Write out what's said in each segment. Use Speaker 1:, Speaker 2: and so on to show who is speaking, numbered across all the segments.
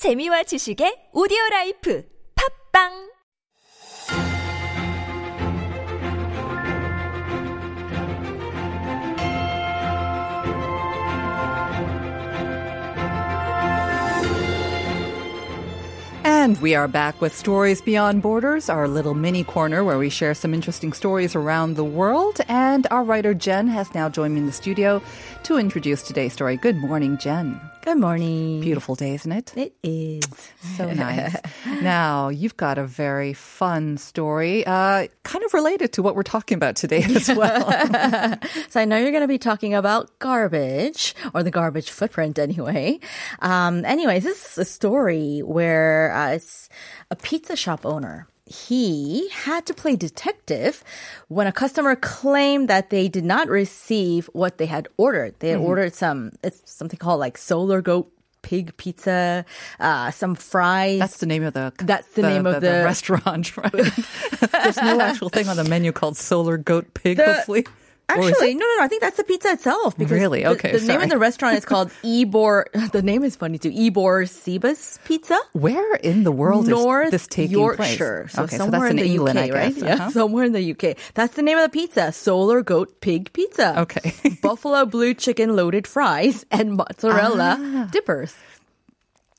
Speaker 1: 재미와 지식의 오디오 라이프 팝빵
Speaker 2: And we are back with Stories Beyond Borders, our little mini corner where we share some interesting stories around the world. And our writer Jen has now joined me in the studio to introduce today's story. Good morning, Jen.
Speaker 3: Good morning.
Speaker 2: Beautiful day, isn't it?
Speaker 3: It is.
Speaker 2: So nice. now, you've got a very fun story, uh, kind of related to what we're talking about today as well.
Speaker 3: so I know you're going to be talking about garbage or the garbage footprint anyway. Um, anyways, this is a story where uh, it's a pizza shop owner. He had to play detective when a customer claimed that they did not receive what they had ordered. They had
Speaker 2: Mm-hmm.
Speaker 3: ordered some, it's something called like solar goat pig pizza, uh, some fries.
Speaker 2: That's the name of the
Speaker 3: That's the name of the-
Speaker 2: restaurant, right? There's no actual thing on the menu called Solar Goat Pig,
Speaker 3: The-
Speaker 2: hopefully.
Speaker 3: Actually, no, no, no. I think that's the pizza itself. Because
Speaker 2: Really? Okay,
Speaker 3: The, name of the restaurant is called Ebor. The name is funny too. Ebor Cebus Pizza.
Speaker 2: Where in the world
Speaker 3: North
Speaker 2: is this taking
Speaker 3: Yorkshire.
Speaker 2: place?
Speaker 3: So
Speaker 2: okay, so that's in,
Speaker 3: in the
Speaker 2: England,
Speaker 3: UK,
Speaker 2: I
Speaker 3: right?
Speaker 2: guess.
Speaker 3: Yeah,
Speaker 2: Uh-huh.
Speaker 3: somewhere in the UK. That's the name of the pizza. Solar Goat Pig Pizza.
Speaker 2: Okay.
Speaker 3: Buffalo blue chicken loaded fries and mozzarella
Speaker 2: Ah.
Speaker 3: dippers.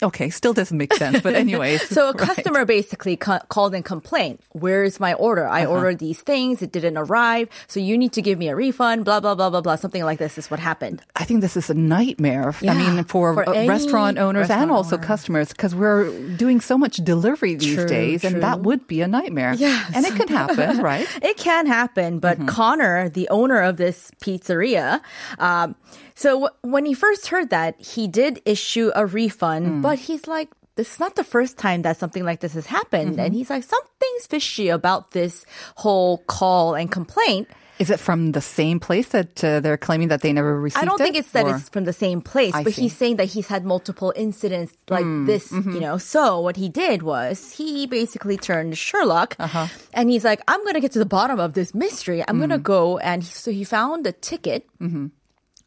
Speaker 2: Okay, still doesn't make sense, but anyways.
Speaker 3: So a
Speaker 2: right.
Speaker 3: customer basically ca- called and complained, "Where's my order? I
Speaker 2: Uh-huh.
Speaker 3: ordered these things, it didn't arrive, so you need to give me a refund." Blah blah blah blah blah. Something like this is what happened.
Speaker 2: I think this is a nightmare. I mean, for,
Speaker 3: for
Speaker 2: restaurant owners and also
Speaker 3: owner.
Speaker 2: customers, because we're doing so much delivery these
Speaker 3: True,
Speaker 2: days, and that would be a nightmare.
Speaker 3: Yes.
Speaker 2: and it can happen, right?
Speaker 3: It can happen, but
Speaker 2: Mm-hmm.
Speaker 3: Connor, the owner of this pizzeria, um, so w- when he first heard that, he did issue a refund,
Speaker 2: Mm.
Speaker 3: but he's like, this is not the first time that something like this has happened.
Speaker 2: Mm-hmm.
Speaker 3: And he's like, something's fishy about this whole call and complaint.
Speaker 2: Is it from the same place that uh, they're claiming that they never received
Speaker 3: I don't
Speaker 2: it?
Speaker 3: think it's that
Speaker 2: Or-
Speaker 3: it's from the same place,
Speaker 2: I
Speaker 3: but
Speaker 2: see.
Speaker 3: he's saying that he's had multiple incidents like
Speaker 2: Hmm,
Speaker 3: this,
Speaker 2: mm-hmm.
Speaker 3: you know. So what he did was he basically turned Sherlock,
Speaker 2: Uh-huh.
Speaker 3: and he's like, "I'm gonna get to the bottom of this mystery. I'm gonna
Speaker 2: Mm-hmm.
Speaker 3: go." And he, so he found a ticket.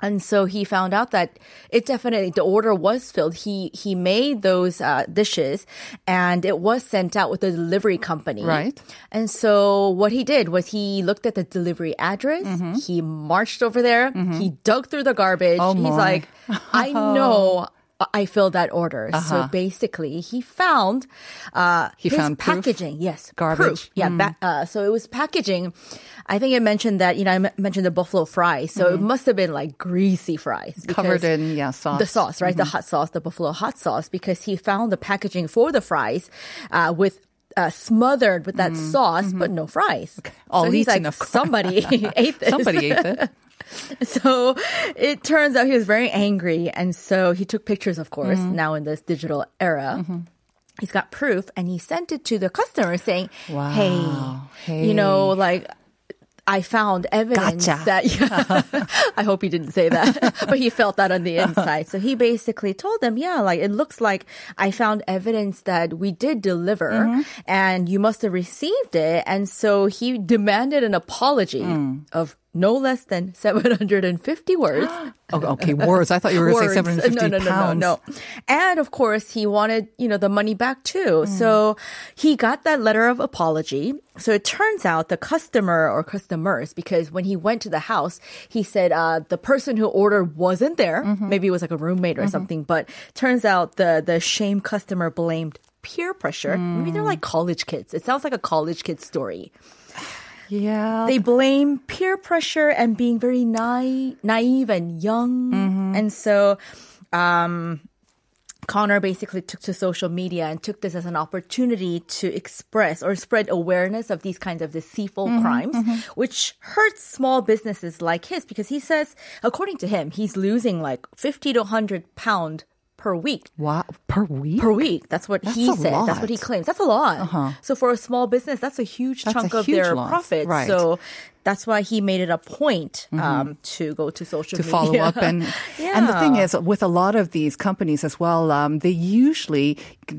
Speaker 3: And so he found out that it definitely the order was filled. He he made those uh, dishes, and it was sent out with the delivery company.
Speaker 2: Right.
Speaker 3: And so what he did was he looked at the delivery address. He marched over there. He dug through the garbage.
Speaker 2: Oh,
Speaker 3: He's
Speaker 2: my.
Speaker 3: like, I know. I filled that order. So
Speaker 2: Uh-huh.
Speaker 3: basically, he found uh,
Speaker 2: He
Speaker 3: his
Speaker 2: found proof?
Speaker 3: packaging. Yes,
Speaker 2: Garbage.
Speaker 3: proof. Yeah. ba- uh, so it was packaging. I think I mentioned that you know I m- mentioned the buffalo fries. So it must have been like greasy fries,
Speaker 2: Mm-hmm. Covered in, yeah, sauce.
Speaker 3: the sauce, right? The hot sauce, the buffalo hot sauce, because he found the packaging for the fries uh, with. Uh, smothered with that sauce, but no fries.
Speaker 2: All
Speaker 3: so he's like,
Speaker 2: course.
Speaker 3: somebody ate this.
Speaker 2: Somebody ate it.
Speaker 3: So it turns out he was very angry. And so he took pictures, of course,
Speaker 2: Mm-hmm.
Speaker 3: now in this digital era. He's got proof and he sent it to the customer saying,
Speaker 2: Wow.
Speaker 3: hey, you know, like, I found evidence
Speaker 2: Gotcha.
Speaker 3: that I hope he didn't say that, but he felt that on the inside. So he basically told them, yeah, like it looks like I found evidence that we did deliver
Speaker 2: Mm-hmm.
Speaker 3: and you must have received it. And so he demanded an apology
Speaker 2: Mm.
Speaker 3: of no less than 750 words.
Speaker 2: Oh, okay, words. I thought you were going to say 750
Speaker 3: no, no, no,
Speaker 2: pounds.
Speaker 3: No, no, And of course, he wanted, you know, the money back too.
Speaker 2: Mm.
Speaker 3: So he got that letter of apology. So it turns out the customer or customers, because when he went to the house, he said uh, the person who ordered wasn't there.
Speaker 2: Mm-hmm.
Speaker 3: Maybe it was like a roommate or something. But turns out the the shame customer blamed peer pressure. Maybe they're like college kids. It sounds like a college kid story.
Speaker 2: Yeah.
Speaker 3: They blame peer pressure and being very naive, naive and young.
Speaker 2: Mm-hmm.
Speaker 3: And so, um, Connor basically took to social media and took this as an opportunity to express or spread awareness of these kinds of deceitful
Speaker 2: Mm-hmm,
Speaker 3: crimes, which hurts small businesses like his because he says, according to him, he's losing like 50 to 100 pound per week
Speaker 2: wow, per week?
Speaker 3: per week. That's what
Speaker 2: That's
Speaker 3: he says. That's what he claims. That's a lot. Uh-huh. So for a small business, that's a huge
Speaker 2: That's
Speaker 3: chunk
Speaker 2: a
Speaker 3: of
Speaker 2: huge
Speaker 3: their
Speaker 2: loss.
Speaker 3: profits.
Speaker 2: Right.
Speaker 3: So that's why he made it a point um, to go to social
Speaker 2: to
Speaker 3: media.
Speaker 2: follow up and and the thing is with a lot of these companies as well um, they usually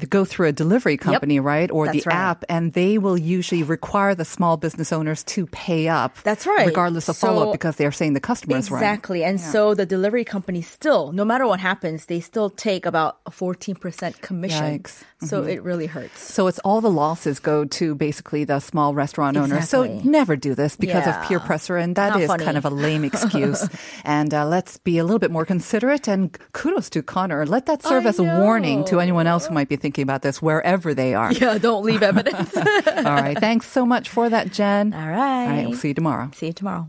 Speaker 2: go through a delivery company right or the
Speaker 3: right.
Speaker 2: app and they will usually require the small business owners to pay up
Speaker 3: That's right.
Speaker 2: regardless of follow up because they're saying the customer is right
Speaker 3: Exactly. And so the delivery company still, no matter what happens, they still take about a 14% commission.
Speaker 2: Yikes.
Speaker 3: So it really hurts.
Speaker 2: so it's all the losses go to basically the small restaurant owners. So never do this because of peer pressure, and that
Speaker 3: Not
Speaker 2: is
Speaker 3: funny.
Speaker 2: kind of a lame excuse. and uh, let's be a little bit more considerate. And kudos to Connor. Let that serve
Speaker 3: I
Speaker 2: as a warning to anyone else who might be thinking about this wherever they are.
Speaker 3: Yeah, don't leave evidence.
Speaker 2: All right. Thanks so much for that, Jen.
Speaker 3: All right.
Speaker 2: All right. We'll see you tomorrow.
Speaker 3: See you tomorrow.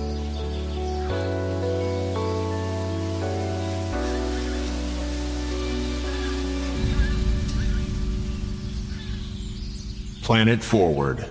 Speaker 4: Planet Forward.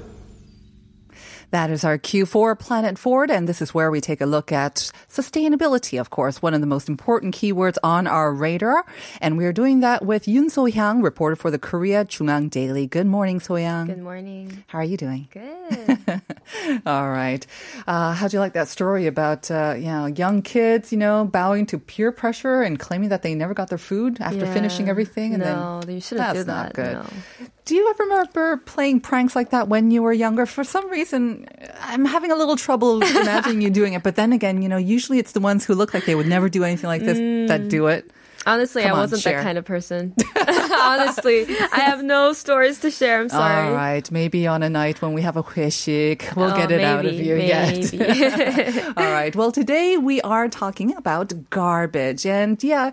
Speaker 2: That is our Q4 Planet Forward, and this is where we take a look at sustainability, of course, one of the most important keywords on our radar. And we're doing that with Yoon So-hyang, reporter for the Korea JoongAng Daily. Good morning, So-hyang.
Speaker 5: Good morning.
Speaker 2: How are you doing?
Speaker 5: Good.
Speaker 2: All right. Uh, how'd you like that story about, uh, you know, young kids, you know, bowing to peer pressure and claiming that they never got their food after
Speaker 5: Yeah.
Speaker 2: finishing everything? And
Speaker 5: no,
Speaker 2: then
Speaker 5: you shouldn't
Speaker 2: that's not
Speaker 5: that.
Speaker 2: good.
Speaker 5: No.
Speaker 2: Do you ever remember playing pranks like that when you were younger? For some reason, I'm having a little trouble imagining you doing it. But then again, you know, usually it's the ones who look like they would never do anything like this that do it.
Speaker 5: Honestly,
Speaker 2: Come
Speaker 5: I
Speaker 2: on,
Speaker 5: wasn't
Speaker 2: share.
Speaker 5: that kind of person. Honestly, I have no stories to share. I'm sorry.
Speaker 2: All right, maybe on a night when we have a 회식, we'll
Speaker 5: Oh,
Speaker 2: get it out of you. Yes.
Speaker 5: maybe.
Speaker 2: All right. Well, today we are talking about garbage. And yeah,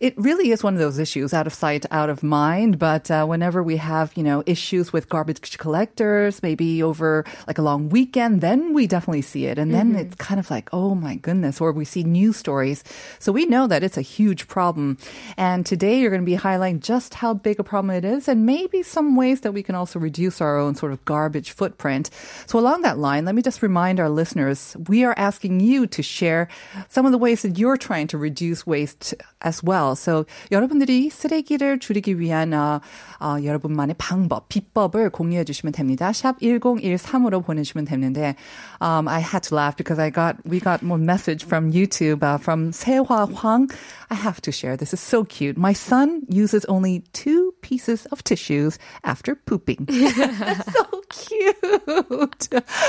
Speaker 2: it really is one of those issues out of sight, out of mind. But uh, whenever we have, you know, issues with garbage collectors, maybe over like a long weekend, then we definitely see it. And then it's kind of like, oh my goodness, or we see news stories. So we know that it's a huge problem. And today you're going to be highlighting just how big a problem it is and maybe some ways that we can also reduce our own sort of garbage footprint. So along that line, let me just remind our listeners, we are asking you to share some of the ways that you're trying to reduce waste as well. So 여러분들이 쓰레기를 줄이기 위한 어, 어, 여러분만의 방법, 비법을 공유해 주시면 됩니다. 샵 1013으로 보내주시면 되는데 um, I had to laugh because I got we got more message from YouTube uh, from 세화 Huang. I have to share. this is so cute. My son uses only two pieces of tissues after pooping. so cute.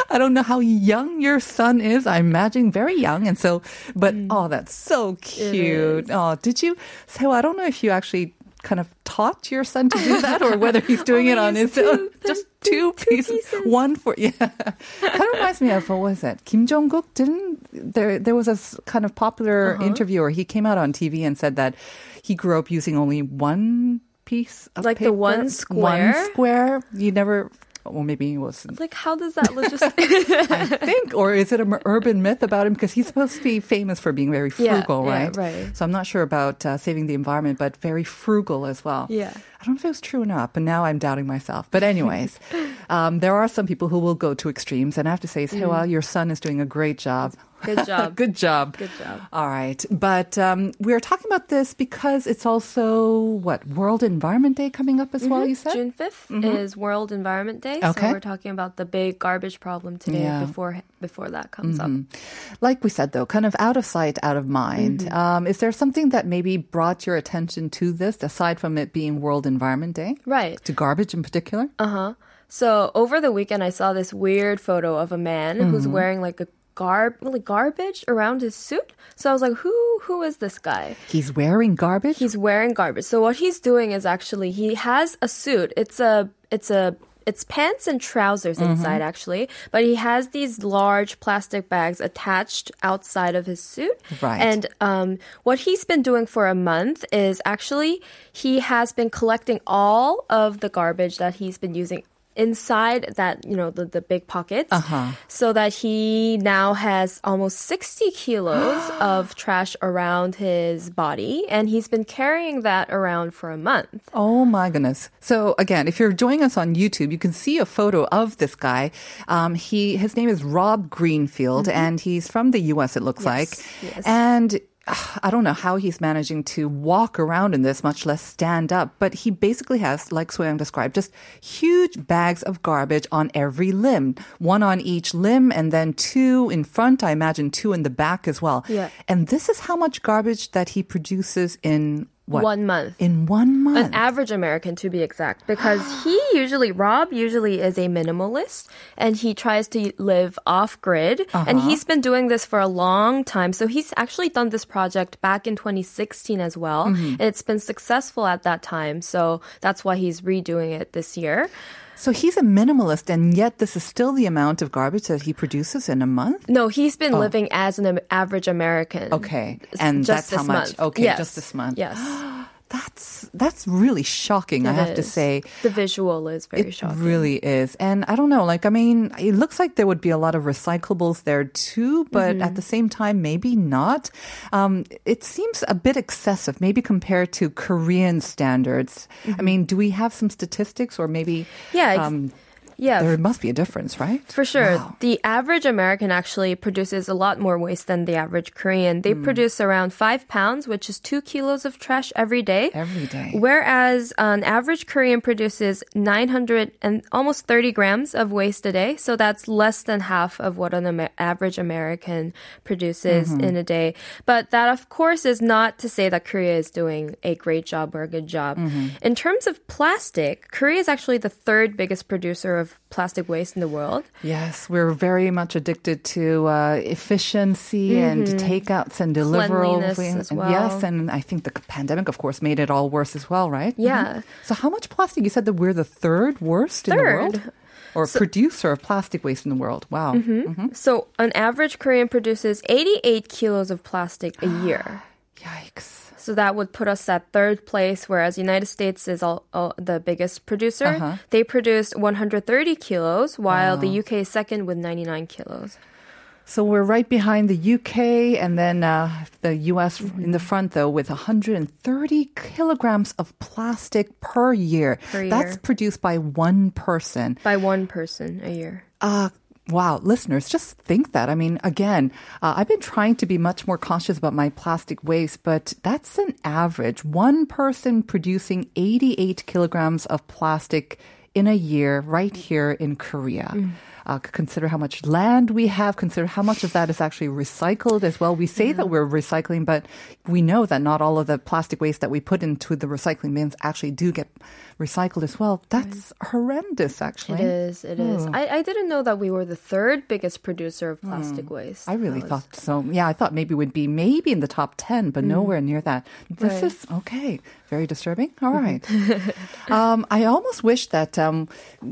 Speaker 2: I don't know how young your son is. I imagine very young. And so, but mm. oh, that's so cute. Oh, did you? So I don't know if you actually kind of taught your son to do that or whether he's doing it on his own. Just two pieces. One for, yeah. kind of reminds me of, what was it? Kim Jong-kook didn't, there, there was a kind of popular uh-huh. interview where he came out on TV and said that he grew up using only one piece of
Speaker 5: Like the
Speaker 2: paper,
Speaker 5: one
Speaker 2: One
Speaker 5: square?
Speaker 2: square. You never, or maybe it was
Speaker 5: like, how does that look? Just
Speaker 2: I think, or is it an urban myth about him? Because he's supposed to be famous for being very frugal,
Speaker 5: yeah,
Speaker 2: right?
Speaker 5: right.
Speaker 2: So I'm not sure about uh, saving the environment, but very frugal as well.
Speaker 5: Yeah.
Speaker 2: I don't know if it was true or not, but now I'm doubting myself. But anyways, um, there are some people who will go to extremes, and I have to say, Sewa, your son is doing a great job.
Speaker 5: Good job.
Speaker 2: Good job.
Speaker 5: Good job.
Speaker 2: All right. But um, we're talking about this because it's also, what, World Environment Day coming up as well, you said?
Speaker 5: June 5th is World Environment Day.
Speaker 2: Okay.
Speaker 5: So we're talking about the big garbage problem today
Speaker 2: Yeah.
Speaker 5: before before that comes up.
Speaker 2: like we said though kind of out of sight out of mind
Speaker 5: Mm-hmm.
Speaker 2: um, is there something that maybe brought your attention to this aside from it being world environment day
Speaker 5: Right.
Speaker 2: to garbage in particular
Speaker 5: Uh-huh. So over the weekend, I saw this weird photo of a man who's
Speaker 2: Mm-hmm.
Speaker 5: wearing like a garb, like garbage around his suit. So I was like, who, who is this guy?
Speaker 2: he's wearing garbage
Speaker 5: He's wearing garbage. So what he's doing is actually he has a suit. It's a, it's a it's pants and trousers
Speaker 2: Mm-hmm.
Speaker 5: inside actually, but he has these large plastic bags attached outside of his suit.
Speaker 2: Right.
Speaker 5: And um, what he's been doing for a month is actually he has been collecting all of the garbage that he's been using inside that you know the, the big pockets
Speaker 2: Uh-huh.
Speaker 5: so that he now has almost 60 kilos of trash around his body and he's been carrying that around for a month
Speaker 2: Oh my goodness. So again, if you're joining us on YouTube, you can see a photo of this guy. Um, he, his name is Rob Greenfield and he's from the US, it looks like.
Speaker 5: yes.
Speaker 2: And I don't know how he's managing to walk around in this, much less stand up, but he basically has, like Soyoung described, just huge bags of garbage on every limb. One on each limb and then two in front, I imagine two in the back as well.
Speaker 5: Yeah.
Speaker 2: And this is how much garbage that he produces in what?
Speaker 5: one month
Speaker 2: In one month.
Speaker 5: an average American to be exact, because he usually, Rob usually is a minimalist and he tries to live off grid. And uh-huh. he's been doing this for a long time. So he's actually done this project back in 2016 as well. Mm-hmm. And it's been successful at that time. So that's why he's redoing it this year.
Speaker 2: So he's a minimalist, and yet this is still the amount of garbage that he produces in a month.
Speaker 5: No, he's been oh. living as an average American.
Speaker 2: Okay, and
Speaker 5: just
Speaker 2: that's how much.
Speaker 5: month.
Speaker 2: Okay,
Speaker 5: Yes.
Speaker 2: just this month.
Speaker 5: Yes.
Speaker 2: That's that's really shocking. I have to say.
Speaker 5: The visual is very shocking.
Speaker 2: It
Speaker 5: shocking.
Speaker 2: really is. And I don't know, like, I mean, it looks like there would be a lot of recyclables there too, but
Speaker 5: Mm-hmm.
Speaker 2: at the same time, maybe not. Um, it seems a bit excessive, maybe compared to Korean standards. I mean, do we have some statistics or maybe
Speaker 5: Mm-hmm. Yeah, ex-
Speaker 2: um,
Speaker 5: yeah.
Speaker 2: there must be a difference, right?
Speaker 5: For sure.
Speaker 2: Wow.
Speaker 5: The average American actually produces a lot more waste than the average Korean. They hmm. produce around five pounds, which is two kilos of trash every day.
Speaker 2: Every day.
Speaker 5: Whereas an average Korean produces 900 and almost 30 grams of waste a day. So that's less than half of what an Amer- average American produces mm-hmm. in a day. But that, of course, is not to say that Korea is doing a great job or a good job. Mm-hmm. In terms of plastic, Korea is actually the third biggest producer of plastic waste in the world.
Speaker 2: Yes, we're very much addicted to uh, efficiency and takeouts and deliverables.
Speaker 5: Mm-hmm.
Speaker 2: And
Speaker 5: well.
Speaker 2: Yes, and I think the pandemic, of course, made it all worse as well, right?
Speaker 5: Yeah.
Speaker 2: Mhm. So, how much plastic? You said that we're the third worst in the world,
Speaker 5: Third.
Speaker 2: or producer of plastic waste in the world. Wow. Mhm.
Speaker 5: So an average Korean produces 88 kilos of plastic a year.
Speaker 2: Yikes.
Speaker 5: So that would put us at third place, whereas United States is all, all the biggest producer.
Speaker 2: Uh-huh.
Speaker 5: They produce 130 kilos, while the UK is second with 99 kilos.
Speaker 2: So we're right behind the UK and then uh, the US in the front, though, with 130 kilograms of plastic per year.
Speaker 5: Per
Speaker 2: That's produced by one person.
Speaker 5: By one person a year.
Speaker 2: Uh, wow, listeners, just think that. I mean, again, uh, I've been trying to be much more conscious about my plastic waste, but that's an average. One person producing 88 kilograms of plastic in a year right here in Korea. Uh, consider how much land we have. Consider how much of that is actually recycled as well. We say that we're recycling, but we know that not all of the plastic waste that we put into the recycling bins actually do get recycled as well. That's horrendous,
Speaker 5: It
Speaker 2: actually.
Speaker 5: is. It is. I, I didn't know that we were the third biggest producer of plastic waste.
Speaker 2: I really
Speaker 5: That was-
Speaker 2: thought so. Yeah, I thought maybe we'd be maybe in the top 10, but nowhere near that. This
Speaker 5: Right.
Speaker 2: is okay. Very disturbing. All right. um, I almost wish that um,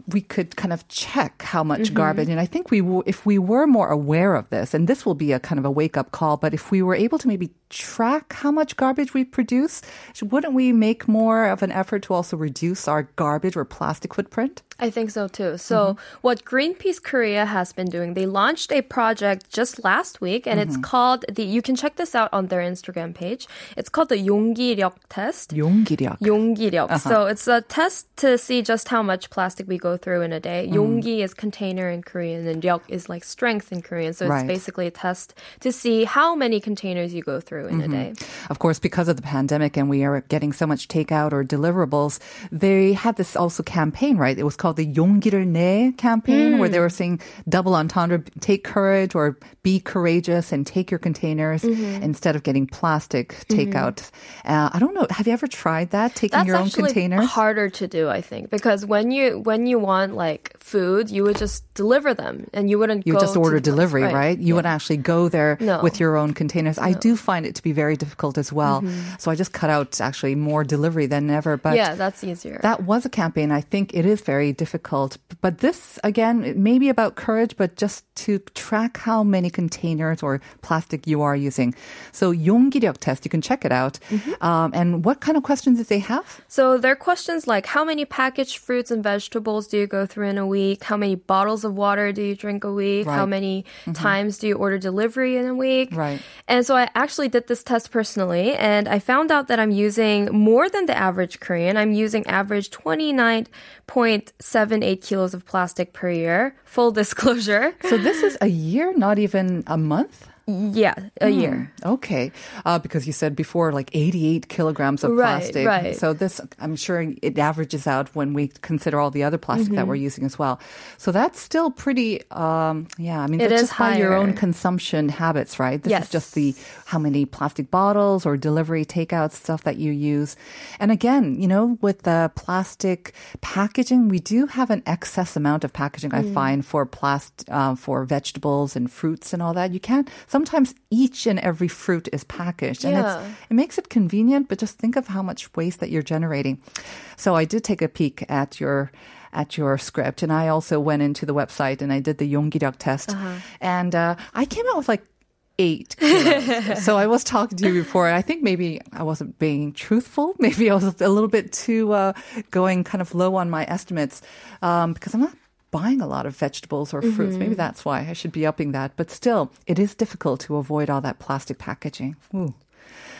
Speaker 2: we could kind of check how much garbage, mm-hmm. and I think we w- if we were more aware of this, and this will be a kind of a wake up call, but if we were able to maybe track how much garbage we produce, wouldn't we make more of an effort to also reduce our garbage or plastic footprint?
Speaker 5: I think so too. So, what Greenpeace Korea has been doing, they launched a project just last week, and it's called the. You can check this out on their Instagram page. It's called the 용기력 test.
Speaker 2: 용기력.
Speaker 5: 용기력. So it's a test to see just how much plastic we go through in a day. 용기 is container in Korean, and 력 is like strength in Korean. So it's
Speaker 2: Right.
Speaker 5: basically a test to see how many containers you go through in a day.
Speaker 2: Of course, because of the pandemic and we are getting so much takeout or deliverables, they had this also campaign, right? It was called the 용기를 내 campaign, where they were saying double entendre, take courage or be courageous and take your containers instead of getting plastic takeout. Uh, I don't know. Have you ever tried that, taking
Speaker 5: That's
Speaker 2: your own
Speaker 5: actually
Speaker 2: containers?
Speaker 5: harder to do, I think, because when you when you want like food, you would just deliver them, and you wouldn't.
Speaker 2: You
Speaker 5: go
Speaker 2: just
Speaker 5: to
Speaker 2: order
Speaker 5: the place.
Speaker 2: delivery, right? You would actually go there
Speaker 5: No.
Speaker 2: with your own containers. I do find it to be very difficult as well. So I just cut out actually more delivery than ever. But
Speaker 5: yeah, that's easier.
Speaker 2: That was a campaign. I think it is very difficult. But this, again, it may be about courage, but just to track how many containers or plastic you are using. So 용기력 test, you can check it out.
Speaker 5: Mm-hmm.
Speaker 2: Um, and what kind of questions did they have?
Speaker 5: So there are questions like how many packaged fruits and vegetables do you go through in a week? How many bottles of water do you drink a week? How
Speaker 2: Right.
Speaker 5: many times do you order delivery in a week?
Speaker 2: Right.
Speaker 5: And so I actually did this test personally and I found out that I'm using more than the average Korean. I'm using average 29.78 kilos of plastic per year. Full disclosure.
Speaker 2: So this is a year, not even a month?
Speaker 5: Yeah, a year.
Speaker 2: Okay, uh, because you said before like 88 kilograms of
Speaker 5: Right,
Speaker 2: plastic.
Speaker 5: right.
Speaker 2: So this, I'm sure it averages out when we consider all the other plastic that
Speaker 5: Mm-hmm.
Speaker 2: we're using as well. So that's still pretty. Um, yeah, I mean,
Speaker 5: It
Speaker 2: that's
Speaker 5: is
Speaker 2: just by your own consumption habits, right? This
Speaker 5: Yes.
Speaker 2: is just the how many plastic bottles or delivery takeout stuff that you use. And again, you know, with the plastic packaging, we do have an excess amount of packaging.
Speaker 5: Mm.
Speaker 2: I find for plast uh, for vegetables and fruits and all that. You can't sometimes each and every fruit is packaged.
Speaker 5: Yeah.
Speaker 2: And it's, it makes it convenient, but just think of how much waste that you're generating. So I did take a peek at your at your script, and I also went into the website and I did the Yongidak test, uh-huh. and uh, I came out with like eight. so I was talking to you before. I think maybe I wasn't being truthful. Maybe I was a little bit too uh, going kind of low on my estimates um, because I'm not buying a lot of vegetables or fruits. Maybe that's why I should be upping that. But still, it is difficult to avoid all that plastic packaging. Ooh.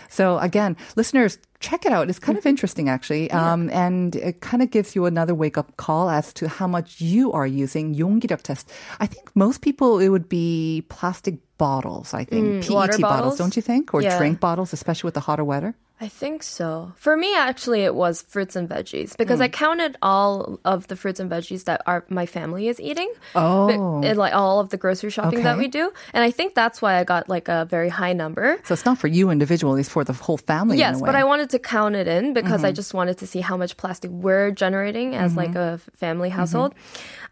Speaker 2: So again, listeners, check it out. It's kind of interesting actually. Um, and it kind of gives you another wake up call as to how much you are using 용기력 test. I think most people, it would be plastic bottles, I think. PET
Speaker 5: water
Speaker 2: bottles,
Speaker 5: bottles?
Speaker 2: don't you think? Or
Speaker 5: Yeah.
Speaker 2: drink bottles, especially with the hotter weather.
Speaker 5: I think so. For me, actually, it was fruits and veggies because I hmm. counted all of the fruits and veggies that our my family is eating.
Speaker 2: Oh.
Speaker 5: But- like all of the grocery shopping that we do, and I think that's why I got like a very high number.
Speaker 2: So it's not for you individually, it's for the whole family.
Speaker 5: Yes,
Speaker 2: in a
Speaker 5: but. I wanted to count it in because I mm-hmm. just wanted to see how much plastic we're generating as like mm-hmm. a family mm-hmm. household.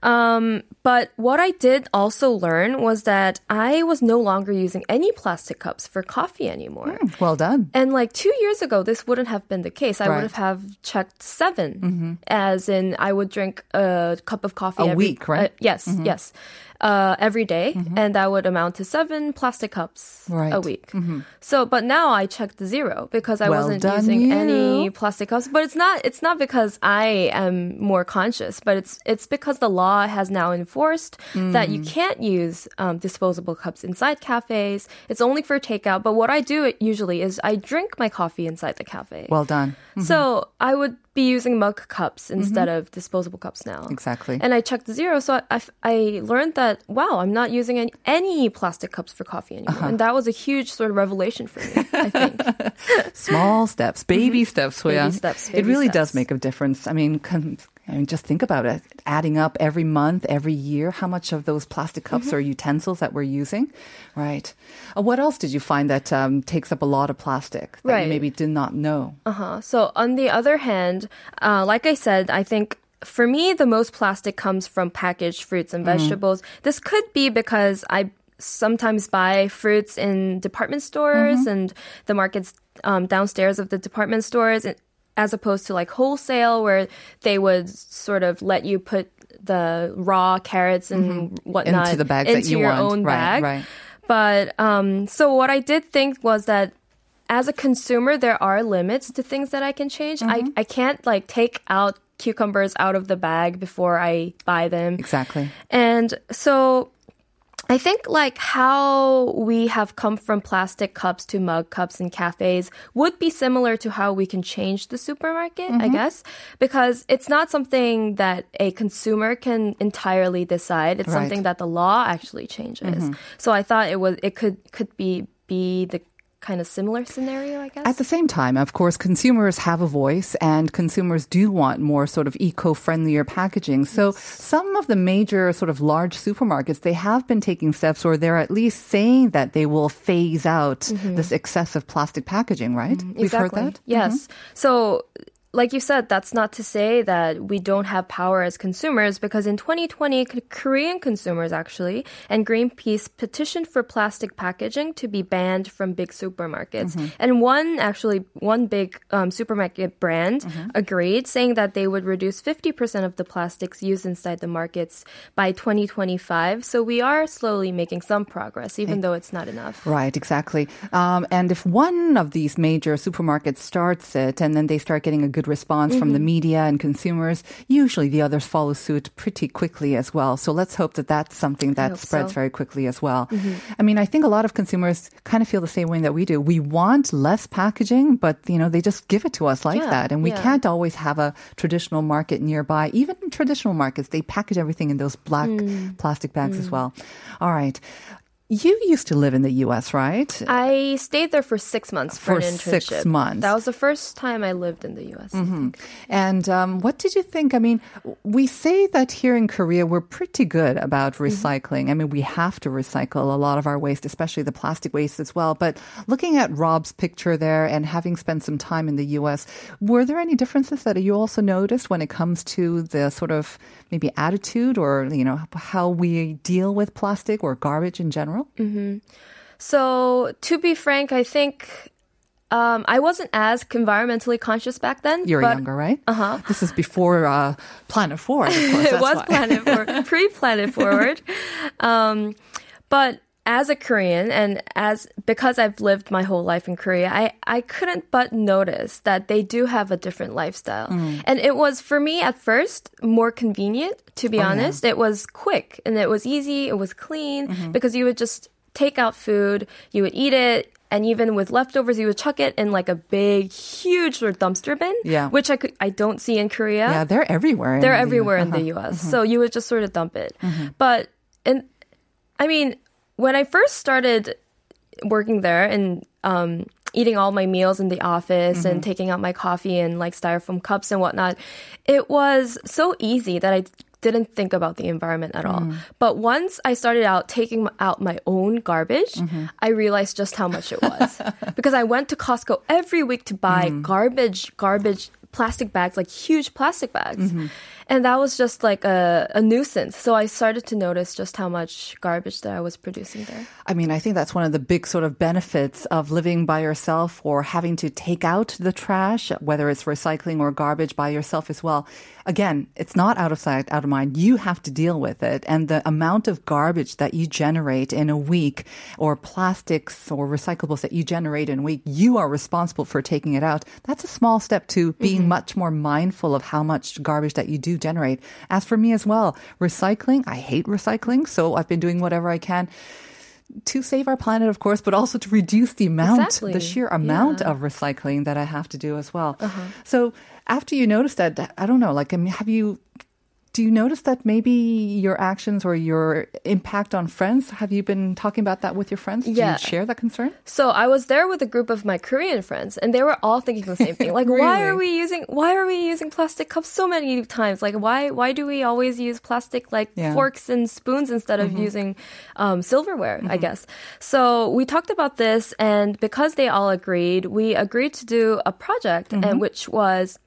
Speaker 5: Um, but what I did also learn was that I was no longer using any plastic cups for coffee anymore.
Speaker 2: Hmm, well done.
Speaker 5: And like two years ago, this wouldn't have been the case. I
Speaker 2: Right.
Speaker 5: would have have checked 7 as in I would drink a cup of coffee
Speaker 2: A
Speaker 5: every,
Speaker 2: week, right?
Speaker 5: uh, yes, yes, uh, every day, and that would amount to seven plastic cups
Speaker 2: Right.
Speaker 5: a week. So, but now I checked zero because I
Speaker 2: Well
Speaker 5: wasn't using
Speaker 2: you.
Speaker 5: any plastic cups. But it's not. It's not because I am more conscious, but it's it's because the law has now enforced that
Speaker 2: Mm.
Speaker 5: you can't use um, disposable cups inside cafes. It's only for takeout. But what I do usually is I drink my coffee inside the cafe.
Speaker 2: Well done. Mm-hmm.
Speaker 5: So I would be using mug cups mm-hmm. instead of disposable cups now.
Speaker 2: Exactly.
Speaker 5: And I checked zero, so I, I learned that wow, I'm not using any, any plastic cups for coffee anymore,
Speaker 2: Uh-huh.
Speaker 5: and that was a huge sort of revelation for me. I think.
Speaker 2: Small steps, baby mm-hmm. steps.
Speaker 5: Baby
Speaker 2: Soya.
Speaker 5: steps,
Speaker 2: it
Speaker 5: baby
Speaker 2: really does make a difference. I mean, con- I mean, just think about it. Adding up every month, every year, how much of those plastic cups
Speaker 5: Mm-hmm.
Speaker 2: or utensils that we're using, right? Uh, what else did you find that um, takes up a lot of plastic that you
Speaker 5: Right.
Speaker 2: maybe did not know?
Speaker 5: Uh-huh. So on the other hand, uh, like I said, I think for me the most plastic comes from packaged fruits and vegetables. This could be because I sometimes buy fruits in department stores and the markets um, downstairs of the department stores. As opposed to like wholesale, where they would sort of let you put the raw carrots and whatnot
Speaker 2: Into the bags that you
Speaker 5: your
Speaker 2: want.
Speaker 5: own
Speaker 2: Right,
Speaker 5: bag.
Speaker 2: right.
Speaker 5: But um, so what I did think was that as a consumer, there are limits to things that I can change. I, I can't like take out cucumbers out of the bag before I buy them.
Speaker 2: Exactly.
Speaker 5: And so I think like how we have come from plastic cups to mug cups in cafes would be similar to how we can change the supermarket, I mm-hmm. guess, because it's not something that a consumer can entirely decide. It's
Speaker 2: Right.
Speaker 5: something that the law actually changes. Mm-hmm. So I thought it was it could could be be the kind of similar scenario, I guess.
Speaker 2: At the same time, of course, consumers have a voice and consumers do want more sort of eco-friendlier packaging. So some of the major sort of large supermarkets, they have been taking steps or they're at least saying that they will phase out mm-hmm. this excessive plastic packaging, right? Mm-hmm. We've heard that.
Speaker 5: Yes. Mm-hmm. So like you said, that's not to say that we don't have power as consumers because in 2020, Korean consumers actually and Greenpeace petitioned for plastic packaging to be banned from big supermarkets. And one actually, one big um, supermarket brand agreed, saying that they would reduce 50% of the plastics used inside the markets by 2025. So we are slowly making some progress, even though it's not enough.
Speaker 2: Right, exactly. Um, and if one of these major supermarkets starts it and then they start getting a good response from the mm-hmm. media and consumers, usually the others follow suit pretty quickly as well. So let's hope that that's something that spreads
Speaker 5: so.
Speaker 2: very quickly as well. Mm-hmm. I mean, I think a lot of consumers kind of feel the same way that we do. We want less packaging, but you know, they just give it to us like
Speaker 5: Yeah,
Speaker 2: that. And we
Speaker 5: yeah.
Speaker 2: can't always have a traditional market nearby. Even in traditional markets, they package everything in those black
Speaker 5: Hmm.
Speaker 2: plastic bags as mm. well. All right. You used to live in the US, right?
Speaker 5: I stayed there for six months for,
Speaker 2: For
Speaker 5: an
Speaker 2: six months.
Speaker 5: That was the first time I lived in the U.S.
Speaker 2: And um, what did you think? I mean, we say that here in Korea we're pretty good about
Speaker 5: Mm-hmm.
Speaker 2: recycling. I mean, we have to recycle a lot of our waste, especially the plastic waste as well. But looking at Rob's picture there and having spent some time in the U.S., were there any differences that you also noticed when it comes to the sort of maybe attitude or you know how we deal with plastic or garbage in general?
Speaker 5: So, to be frank, I think um, I wasn't as environmentally conscious back then.
Speaker 2: You're
Speaker 5: but
Speaker 2: younger, right? Uh huh. This is before uh, Planet Forward, of course.
Speaker 5: it was
Speaker 2: why.
Speaker 5: planet for pre-planet forward. Um, but as a Korean and as because I've lived my whole life in Korea, I, I couldn't but notice that they do have a different lifestyle.
Speaker 2: Mm.
Speaker 5: And it was for me at first more convenient, to
Speaker 2: Oh,
Speaker 5: be honest. It was quick and it was easy, it was clean
Speaker 2: Mm-hmm.
Speaker 5: because you would just take out food, you would eat it, and even with leftovers, you would chuck it in like a big, huge sort dumpster bin,
Speaker 2: Yeah.
Speaker 5: which I could I don't see in Korea.
Speaker 2: Yeah, they're everywhere. in
Speaker 5: They're
Speaker 2: the-
Speaker 5: everywhere in
Speaker 2: uh-huh.
Speaker 5: the US. So you would just sort of dump it. But and I mean, when I first started working there and um, eating all my meals in the office and mm-hmm. taking out my coffee and like styrofoam cups and whatnot, it was so easy that I didn't think about the environment at all. Mm. But once I started out taking out my own garbage, mm-hmm. I realized just how much it was. because I went to Costco every week to buy mm. garbage, garbage plastic bags, like huge plastic bags. Mm-hmm. And that was just like a, a nuisance. So I started to notice just how much garbage that I was producing there.
Speaker 2: I mean, I think that's one of the big sort of benefits of living by yourself or having to take out the trash, whether it's recycling or garbage by yourself as well. Again, it's not out of sight, out of mind. You have to deal with it. And the amount of garbage that you generate in a week or plastics or recyclables that you generate in a week, you are responsible for taking it out. That's a small step to being mm-hmm. much more mindful of how much garbage that you do generate. As for me as well, recycling, I hate recycling. So I've been doing whatever I can to save our planet, of course, but also to reduce the amount,
Speaker 5: Exactly.
Speaker 2: the sheer amount
Speaker 5: Yeah.
Speaker 2: of recycling that I have to do as well. Uh-huh. So after you notice that, I don't know, like, I mean, have you, do you notice that maybe your actions or your impact on friends, have you been talking about that with your friends? Do
Speaker 5: Yeah.
Speaker 2: you share that concern?
Speaker 5: So I was there with a group of my Korean friends, and they were all thinking the same thing. Like, why are we using why are we using plastic cups so many times? Like, why why do we always use plastic like
Speaker 2: Yeah.
Speaker 5: forks and spoons instead of mm-hmm. using um, silverware? I mm-hmm. guess. So we talked about this, and because they all agreed, we agreed to do a project, and mm-hmm. which was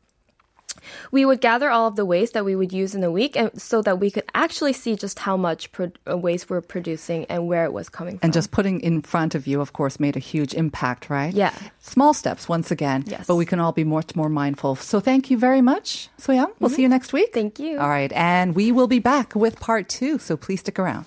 Speaker 5: we would gather all of the waste that we would use in a week and so that we could actually see just how much pro- uh, waste we're producing and where it was coming from.
Speaker 2: And just putting in front of you, of course, made a huge impact, right?
Speaker 5: Yeah.
Speaker 2: Small steps, once again.
Speaker 5: Yes.
Speaker 2: But we can all be much more mindful. So thank you very much, Soyoung. We'll see you next week.
Speaker 5: Thank you.
Speaker 2: All right. And we will be back with part two. So please stick around.